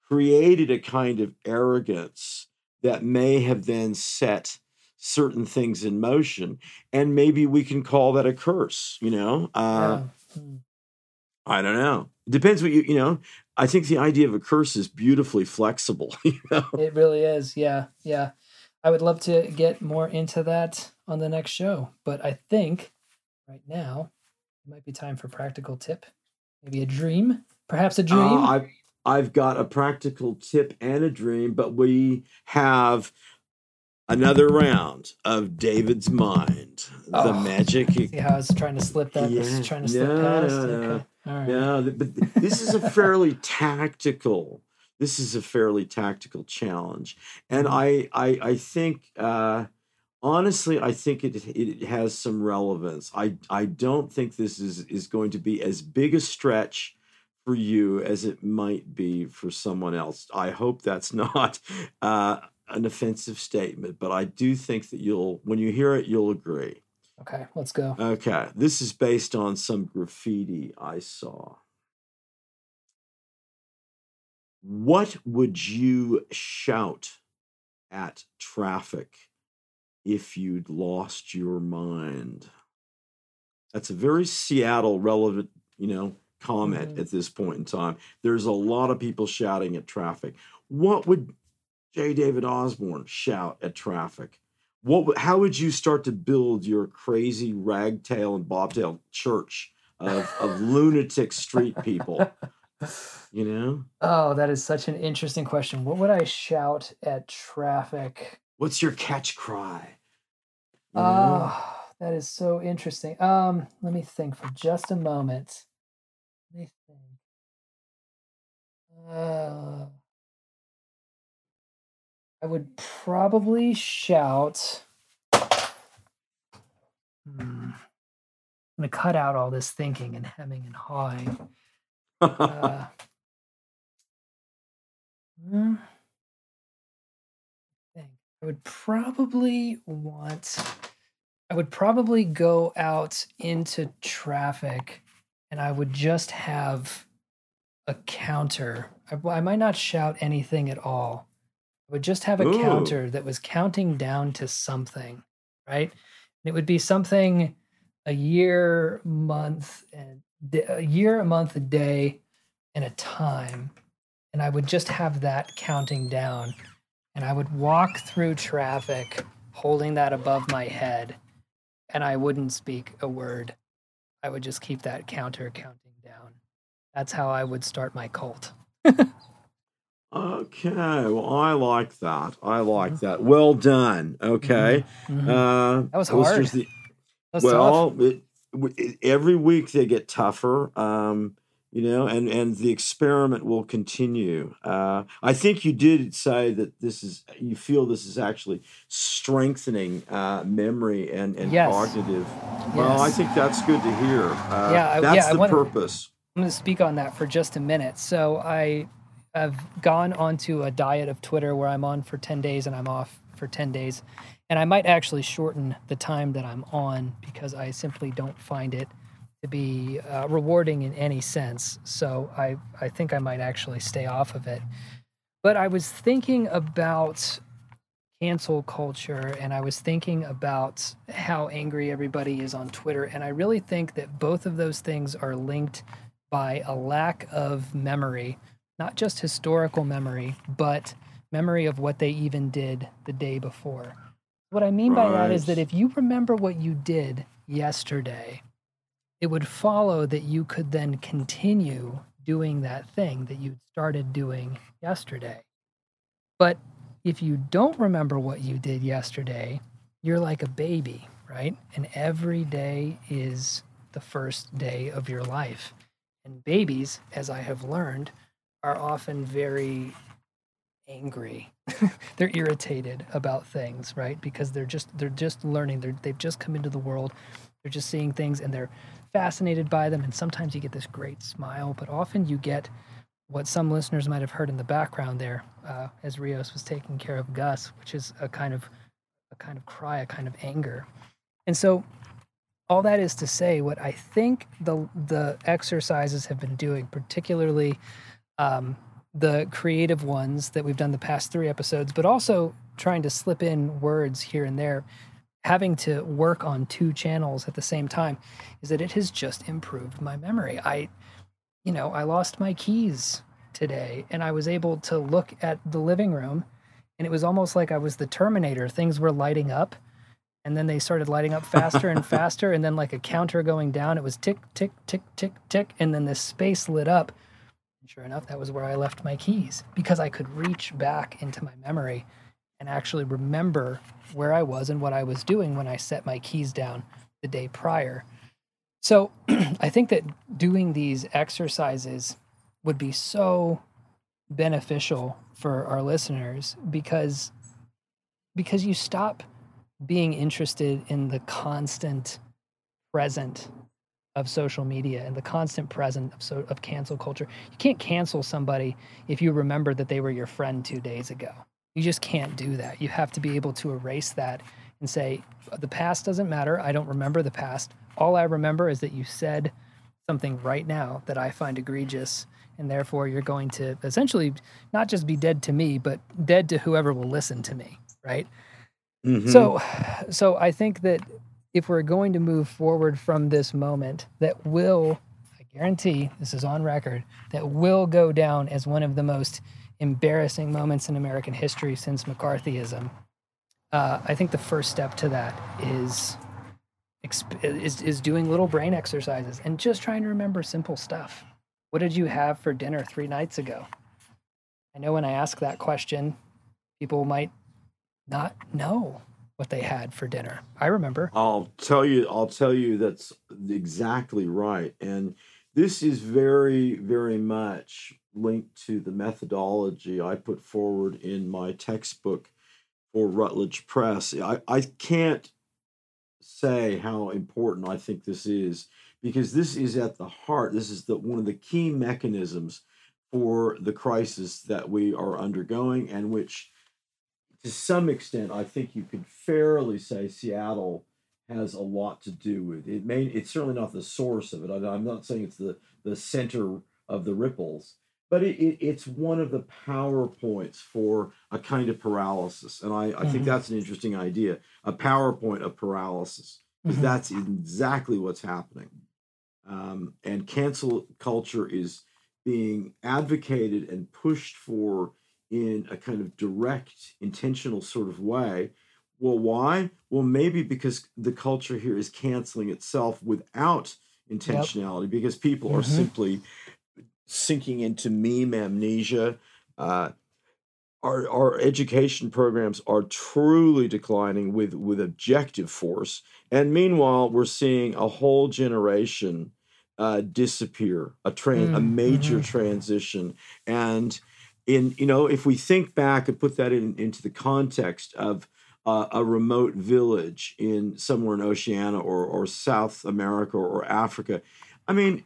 created a kind of arrogance that may have then set certain things in motion. And maybe we can call that a curse, you know? Uh, yeah. Hmm. I don't know. It depends what you, you know, I think the idea of a curse is beautifully flexible, you know? It really is. Yeah. Yeah. I would love to get more into that on the next show. But I think right now it might be time for practical tip. Maybe a dream, perhaps a dream. Uh, I've, I've got a practical tip and a dream, but we have another round of David's mind. Oh, the magic. See how I was trying to slip that? Yeah, trying to slip no, past. Okay. All right. Yeah, but this is a fairly tactical. This is a fairly tactical challenge, and I I I think uh, honestly I think it it has some relevance. I I don't think this is is going to be as big a stretch for you as it might be for someone else. I hope that's not uh, an offensive statement, but I do think that you'll when you hear it you'll agree. Okay, let's go. Okay, this is based on some graffiti I saw. What would you shout at traffic if you'd lost your mind? That's a very Seattle relevant, you know, comment Mhm. at this point in time. There's a lot of people shouting at traffic. What would J. David Osborne shout at traffic? What? How would you start to build your crazy ragtail and bobtail church of, of lunatic street people? You know, Oh, that is such an interesting question. What would I shout at traffic? What's your catch cry? Oh, that is so interesting. Um, let me think for just a moment. Let me think. Uh, I would probably shout. Hmm. I'm gonna cut out all this thinking and hemming and hawing. Uh, hmm. I would probably want. I would probably go out into traffic, and I would just have a counter. I, I might not shout anything at all. I would just have a Ooh. counter that was counting down to something, right? And it would be something a year, month, and a year, a month, a day, and a time. And I would just have that counting down. And I would walk through traffic holding that above my head. And I wouldn't speak a word. I would just keep that counter counting down. That's how I would start my cult. okay, well, I like that. I like that. Well done. Okay, Mhm. uh, That was hard. the- That's tough. well, it, it- every week they get tougher. Um, you know, and and the experiment will continue. Uh, I think you did say that this is you feel this is actually strengthening uh, memory and and Yes. cognitive. Well, I think that's good to hear. Uh, Yeah, I- that's yeah, I the wanna- purpose. I'm going to speak on that for just a minute. So I have gone onto a diet of Twitter where I'm on for 10 days and I'm off for 10 days. And I might actually shorten the time that I'm on because I simply don't find it to be uh, rewarding in any sense. So I, I think I might actually stay off of it. But I was thinking about cancel culture and I was thinking about how angry everybody is on Twitter. And I really think that both of those things are linked by a lack of memory, not just historical memory, but memory of what they even did the day before. What I mean by that is that if you remember what you did yesterday, it would follow that you could then continue doing that thing that you started doing yesterday. But if you don't remember what you did yesterday, you're like a baby, right? And every day is the first day of your life. And babies, as I have learned, are often very angry. they're irritated about things, right? Because they're just they're just learning. They're they've just come into the world. They're just seeing things and they're fascinated by them. And sometimes you get this great smile, but often you get what some listeners might have heard in the background there, uh, as Rios was taking care of Gus, which is a kind of a kind of cry, a kind of anger. And so all that is to say, what I think the the exercises have been doing, particularly um, the creative ones that we've done the past three episodes, but also trying to slip in words here and there, having to work on two channels at the same time, is that it has just improved my memory. I, you know, I lost my keys today, and I was able to look at the living room and it was almost like I was the Terminator. Things were lighting up, and then they started lighting up faster and faster, and then like a counter going down. It was tick, tick, tick, tick, tick, and then this space lit up. And sure enough, that was where I left my keys because I could reach back into my memory and actually remember where I was and what I was doing when I set my keys down the day prior. So I think that doing these exercises would be so beneficial for our listeners because because you stop being interested in the constant present of social media and the constant present of so of cancel culture. You can't cancel somebody if you remember that they were your friend 2 days ago. You just can't do that. You have to be able to erase that and say the past doesn't matter. I don't remember the past. All I remember is that you said something right now that I find egregious and therefore you're going to essentially not just be dead to me but dead to whoever will listen to me right mm-hmm. so so i think that if we're going to move forward from this moment that will i guarantee this is on record that will go down as one of the most embarrassing moments in american history since mccarthyism uh, i think the first step to that is is is doing little brain exercises and just trying to remember simple stuff what did you have for dinner three nights ago? I know when I ask that question, people might not know what they had for dinner. I remember. I'll tell you, I'll tell you that's exactly right. And this is very, very much linked to the methodology I put forward in my textbook for Routledge Press. I, I can't say how important I think this is because this is at the heart. This is the one of the key mechanisms for the crisis that we are undergoing, and which, to some extent, I think you could fairly say Seattle has a lot to do with. It may it's certainly not the source of it. I'm not saying it's the the center of the ripples, but it, it, it's one of the power points for a kind of paralysis. And I, I mm-hmm. think that's an interesting idea a PowerPoint of paralysis, because mm-hmm. that's exactly what's happening um, and cancel culture is being advocated and pushed for in a kind of direct, intentional sort of way. Well, why? Well, maybe because the culture here is canceling itself without intentionality, yep. because people mm-hmm. are simply sinking into meme amnesia. Uh, our, our education programs are truly declining with, with objective force. And meanwhile, we're seeing a whole generation uh, disappear, a, tran- mm, a major mm-hmm. transition. And in you know, if we think back and put that in, into the context of uh, a remote village in somewhere in Oceania or, or South America or Africa, I mean,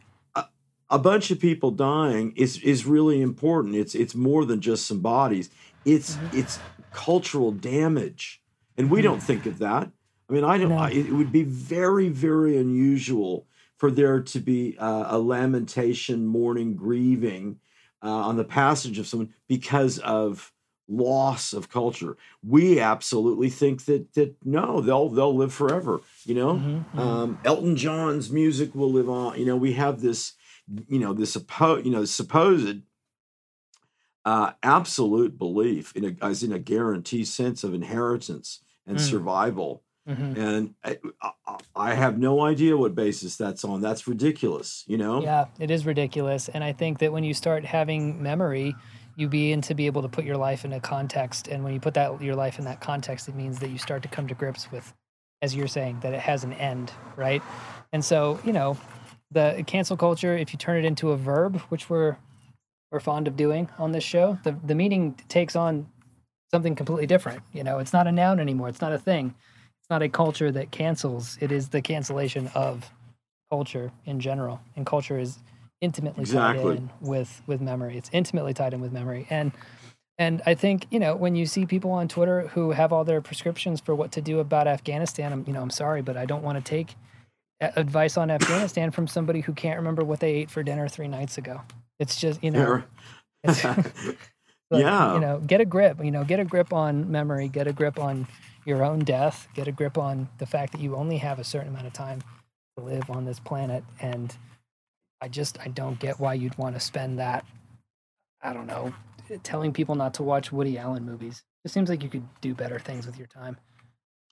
a bunch of people dying is is really important. It's it's more than just some bodies. It's mm-hmm. it's cultural damage, and we mm-hmm. don't think of that. I mean, I don't. No. I, it would be very very unusual for there to be uh, a lamentation, mourning, grieving uh, on the passage of someone because of loss of culture. We absolutely think that that no, they'll they'll live forever. You know, mm-hmm, mm-hmm. Um, Elton John's music will live on. You know, we have this you know this supposed you know supposed uh, absolute belief in a as in a guarantee sense of inheritance and mm. survival. Mm-hmm. And I, I, have no idea what basis that's on. That's ridiculous, you know? Yeah, it is ridiculous. And I think that when you start having memory, you begin to be able to put your life in a context. And when you put that your life in that context, it means that you start to come to grips with, as you're saying, that it has an end, right? And so, you know, the cancel culture, if you turn it into a verb, which we're we're fond of doing on this show, the the meaning takes on something completely different. You know, it's not a noun anymore. It's not a thing. It's not a culture that cancels. It is the cancellation of culture in general, and culture is intimately exactly. tied in with with memory. It's intimately tied in with memory, and and I think you know when you see people on Twitter who have all their prescriptions for what to do about Afghanistan, I'm you know I'm sorry, but I don't want to take advice on Afghanistan from somebody who can't remember what they ate for dinner three nights ago. It's just you know. yeah. You know, get a grip. You know, get a grip on memory. Get a grip on your own death. Get a grip on the fact that you only have a certain amount of time to live on this planet. And I just I don't get why you'd want to spend that. I don't know, telling people not to watch Woody Allen movies. It seems like you could do better things with your time.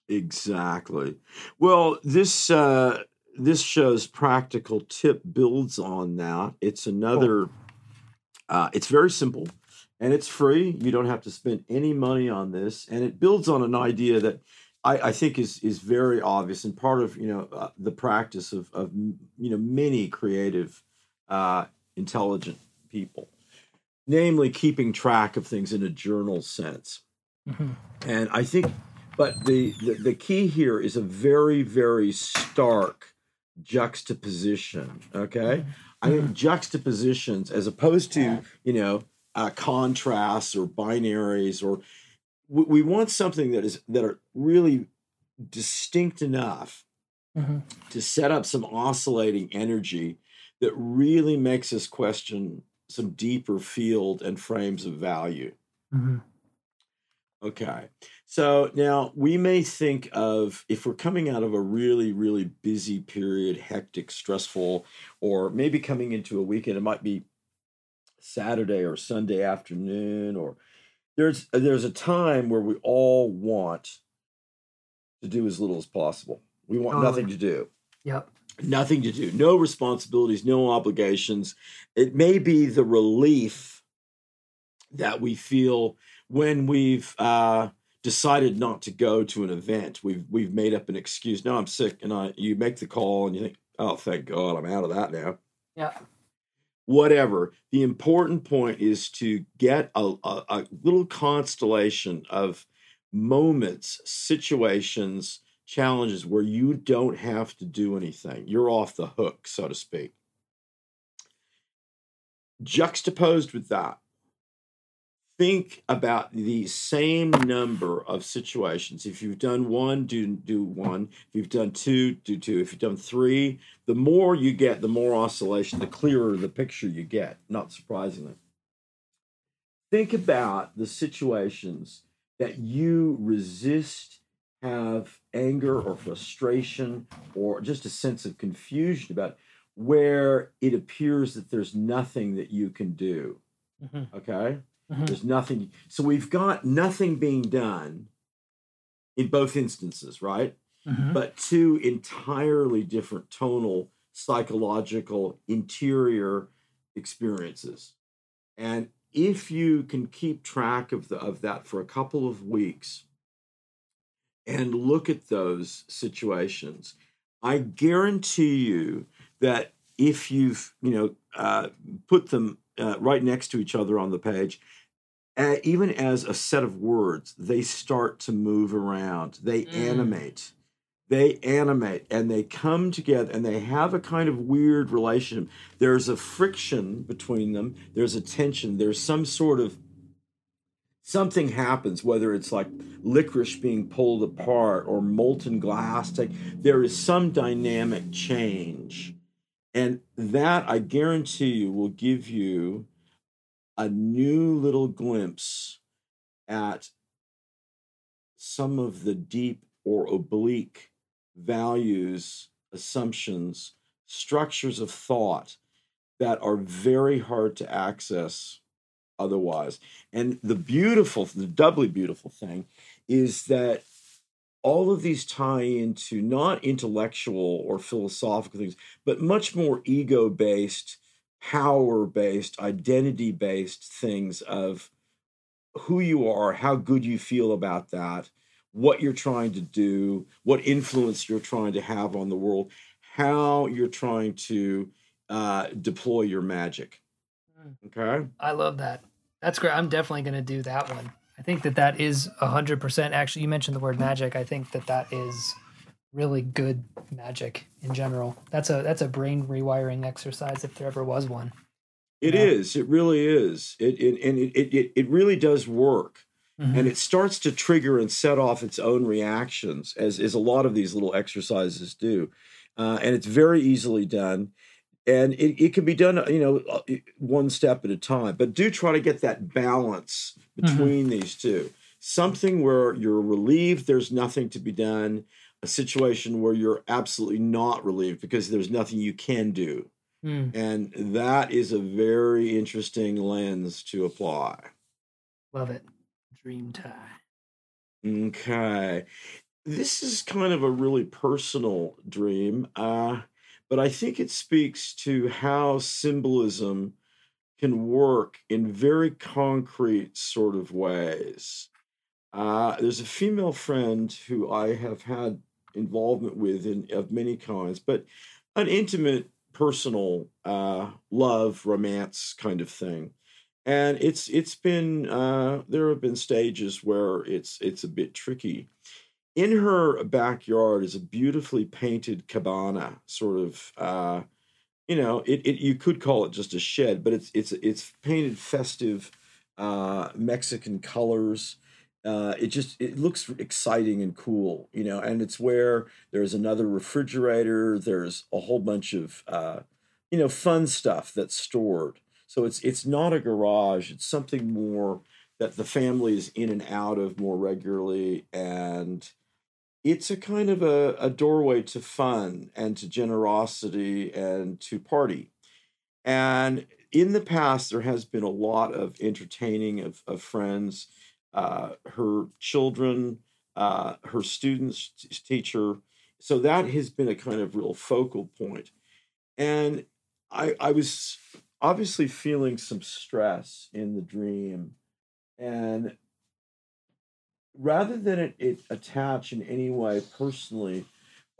Exactly. Well, this uh, this show's practical tip builds on that. It's another. Uh, it's very simple, and it's free. You don't have to spend any money on this, and it builds on an idea that I, I think is is very obvious and part of you know uh, the practice of of you know many creative, uh, intelligent people, namely keeping track of things in a journal sense. Mm-hmm. And I think, but the, the the key here is a very very stark juxtaposition. Okay, I think juxtapositions as opposed to you know uh, contrasts or binaries or we, we want something that is that are really distinct enough Mm-hmm. to set up some oscillating energy that really makes us question some deeper field and frames of value. Mm-hmm. Okay. So now we may think of if we're coming out of a really, really busy period, hectic, stressful, or maybe coming into a weekend, it might be Saturday or Sunday afternoon, or there's there's a time where we all want to do as little as possible. We want nothing to do Yep. nothing to do, no responsibilities, no obligations. It may be the relief that we feel when we've uh, decided not to go to an event. We've we've made up an excuse. No, I'm sick, and I you make the call, and you think, oh, thank God, I'm out of that now. Yeah. Whatever. The important point is to get a, a, a little constellation of moments, situations, challenges where you don't have to do anything. You're off the hook, so to speak. Juxtaposed with that, think about the same number of situations. If you've done one, do do one. If you've done two, do two. If you've done three, the more you get, the more oscillation, the clearer the picture you get, not surprisingly. Think about the situations that you resist, have anger or frustration, or just a sense of confusion about where it appears that there's nothing that you can do. Mm-hmm. Okay? Mhm. There's nothing. So we've got nothing being done in both instances, right? Mm-hmm. But two entirely different tonal, psychological, interior experiences. And if you can keep track of the, of that for a couple of weeks and look at those situations, I guarantee you that if you've you know uh, put them uh, right next to each other on the page, uh, even as a set of words, they start to move around. They Mm. animate. They animate and they come together and they have a kind of weird relationship. There's a friction between them. There's a tension. There's some sort of something happens, whether it's like licorice being pulled apart or molten glass. Take, there is some dynamic change. And that I guarantee you will give you a new little glimpse at some of the deep or oblique values, assumptions, structures of thought that are very hard to access otherwise. And the beautiful, the doubly beautiful thing is that all of these tie into not intellectual or philosophical things, but much more ego based, power based, identity based things of who you are, how good you feel about that, what you're trying to do, what influence you're trying to have on the world, how you're trying to uh, deploy your magic. Okay. I love that. That's great. I'm definitely going to do that one. I think that that is 100%. Actually, you mentioned the word magic. I think that that is really good magic in general. That's a that's a brain rewiring exercise if there ever was one. It Yeah. is. It really is. It, it and it, it it really does work, Mhm. and it starts to trigger and set off its own reactions, as as a lot of these little exercises do, uh, and it's very easily done. And it, it can be done, you know, uh, one step at a time. But do try to get that balance between these two. Something where you're relieved there's nothing to be done, a situation where you're absolutely not relieved because there's nothing you can do. Mm, And that is a very interesting lens to apply. love it. Dream tie Okay. This is kind of a really personal dream, uh, but I think it speaks to how symbolism can work in very concrete sort of ways. Uh, there's a female friend who I have had involvement with in of many kinds, but an intimate, personal uh, love, romance kind of thing. And it's it's been uh, there have been stages where it's it's a bit tricky. In her backyard is a beautifully painted cabana, sort of uh, you know, it, it you could call it just a shed, but it's it's it's painted festive uh, Mexican colors. Uh, it just it looks exciting and cool, you know. And it's where there's another refrigerator. There's a whole bunch of uh, you know fun stuff that's stored. So it's it's not a garage. It's something more that the family is in and out of more regularly, and it's a kind of a, a doorway to fun and to generosity and to party. And in the past, there has been a lot of entertaining of, of friends, uh, her children, uh, her students, teacher. So that has been a kind of real focal point. And I, I was obviously feeling some stress in the dream. And rather than it, it attach in any way personally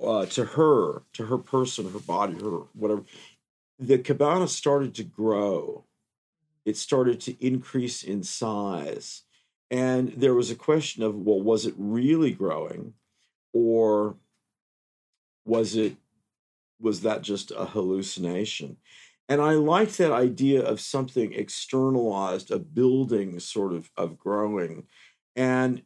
uh, to her, to her person, her body, her whatever, the cabana started to grow. It started to increase in size. And there was a question of, well, was it really growing? Or was it was that just a hallucination? And I like that idea of something externalized, a building sort of of growing. And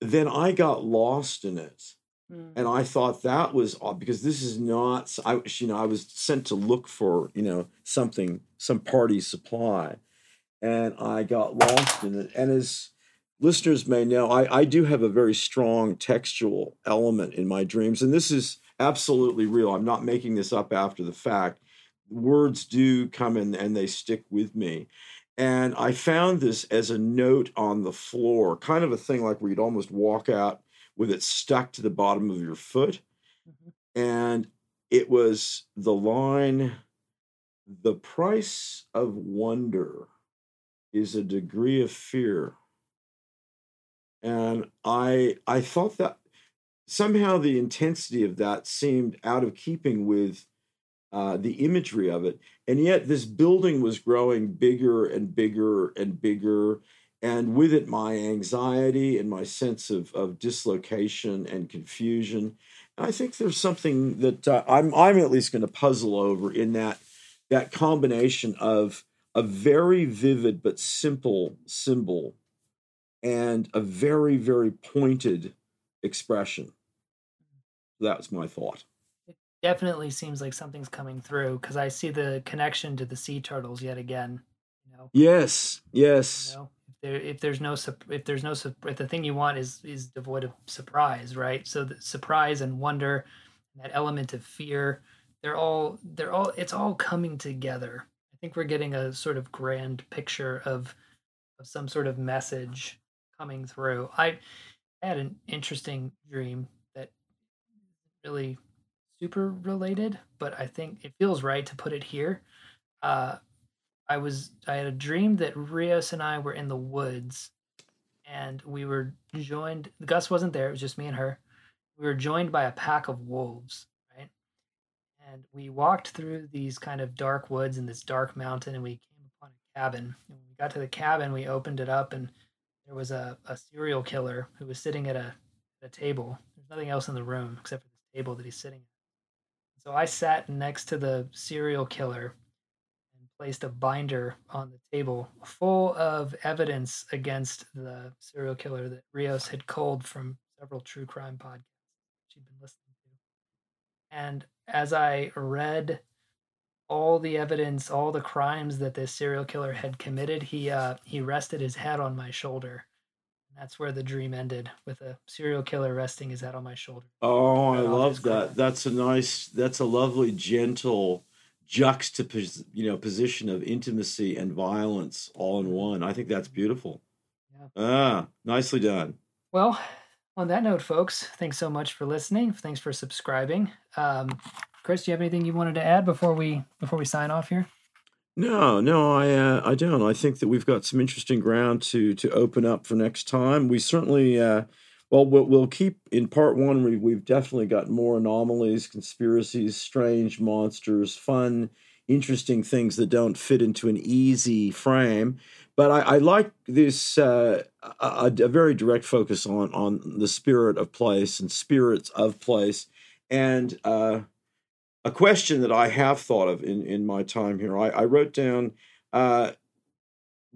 then I got lost in it. And Mm. I thought that was odd because this is not, I, you know, I was sent to look for, you know, something, some party supply. And I got lost in it. And as listeners may know, I, I do have a very strong textual element in my dreams. And this is absolutely real. I'm not making this up after the fact. Words do come in and they stick with me. And I found this as a note on the floor, kind of a thing like where you'd almost walk out with it stuck to the bottom of your foot. Mhm. And it was the line the price of wonder is a degree of fear. And I I thought that somehow the intensity of that seemed out of keeping with uh, the imagery of it. And yet, this building was growing bigger and bigger and bigger. And with it, my anxiety and my sense of, of dislocation and confusion. And I think there's something that uh, I'm, I'm at least going to puzzle over in that, that combination of a very vivid but simple symbol and a very, very pointed expression. That's my thought. Definitely seems like something's coming through because I see the connection to the sea turtles yet again. You know, Yes, you yes. know, if there if there's no if there's no if the thing you want is is devoid of surprise, right? So the surprise and wonder, that element of fear, they're all they're all it's all coming together. I think we're getting a sort of grand picture of of some sort of message coming through. I had an interesting dream that really super related, but I think it feels right to put it here. Uh, I was I had a dream that Rios and I were in the woods, and we were joined. Gus wasn't there; it was just me and her. We were joined by a pack of wolves, right? And we walked through these kind of dark woods in this dark mountain, and we came upon a cabin. And when we got to the cabin, we opened it up, and there was a, a serial killer who was sitting at a a table. There's nothing else in the room except for this table that he's sitting at. So I sat next to the serial killer and placed a binder on the table full of evidence against the serial killer that Rios had culled from several true crime podcasts she'd been listening to. And as I read all the evidence, all the crimes that this serial killer had committed, he uh, he rested his head on my shoulder. That's where the dream ended, with a serial killer resting his head on my shoulder. Oh, I love that. That's a nice, that's a lovely, gentle juxtapos, you know, position of intimacy and violence all in one. I think that's beautiful. Yeah. Ah, nicely done. Well, on that note, folks, thanks so much for listening. Thanks for subscribing. Um, Chris, do you have anything you wanted to add before we before we sign off here? No, no, I uh, I don't. I think that we've got some interesting ground to to open up for next time. We certainly, uh, well, we'll, keep in part one. We, we've definitely got more anomalies, conspiracies, strange monsters, fun, interesting things that don't fit into an easy frame. But I, I like this uh, a, a very direct focus on on the spirit of place and spirits of place, and uh, a question that I have thought of in, in my time here. I, I wrote down uh,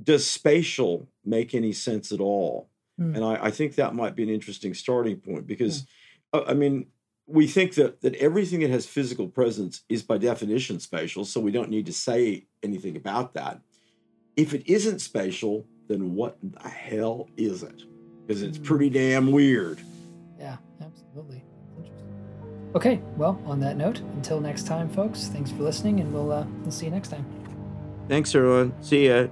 Does spatial make any sense at all? Mm. And I, I, think that might be an interesting starting point because, mm. I mean, we think that, that everything that has physical presence is by definition spatial, so we don't need to say anything about that. If it isn't spatial, then what the hell is it? Because it's hmm. pretty damn weird. Yeah, absolutely. Okay, well, on that note, until next time, folks, thanks for listening, and we'll, uh, we'll see you next time. Thanks, everyone. See ya.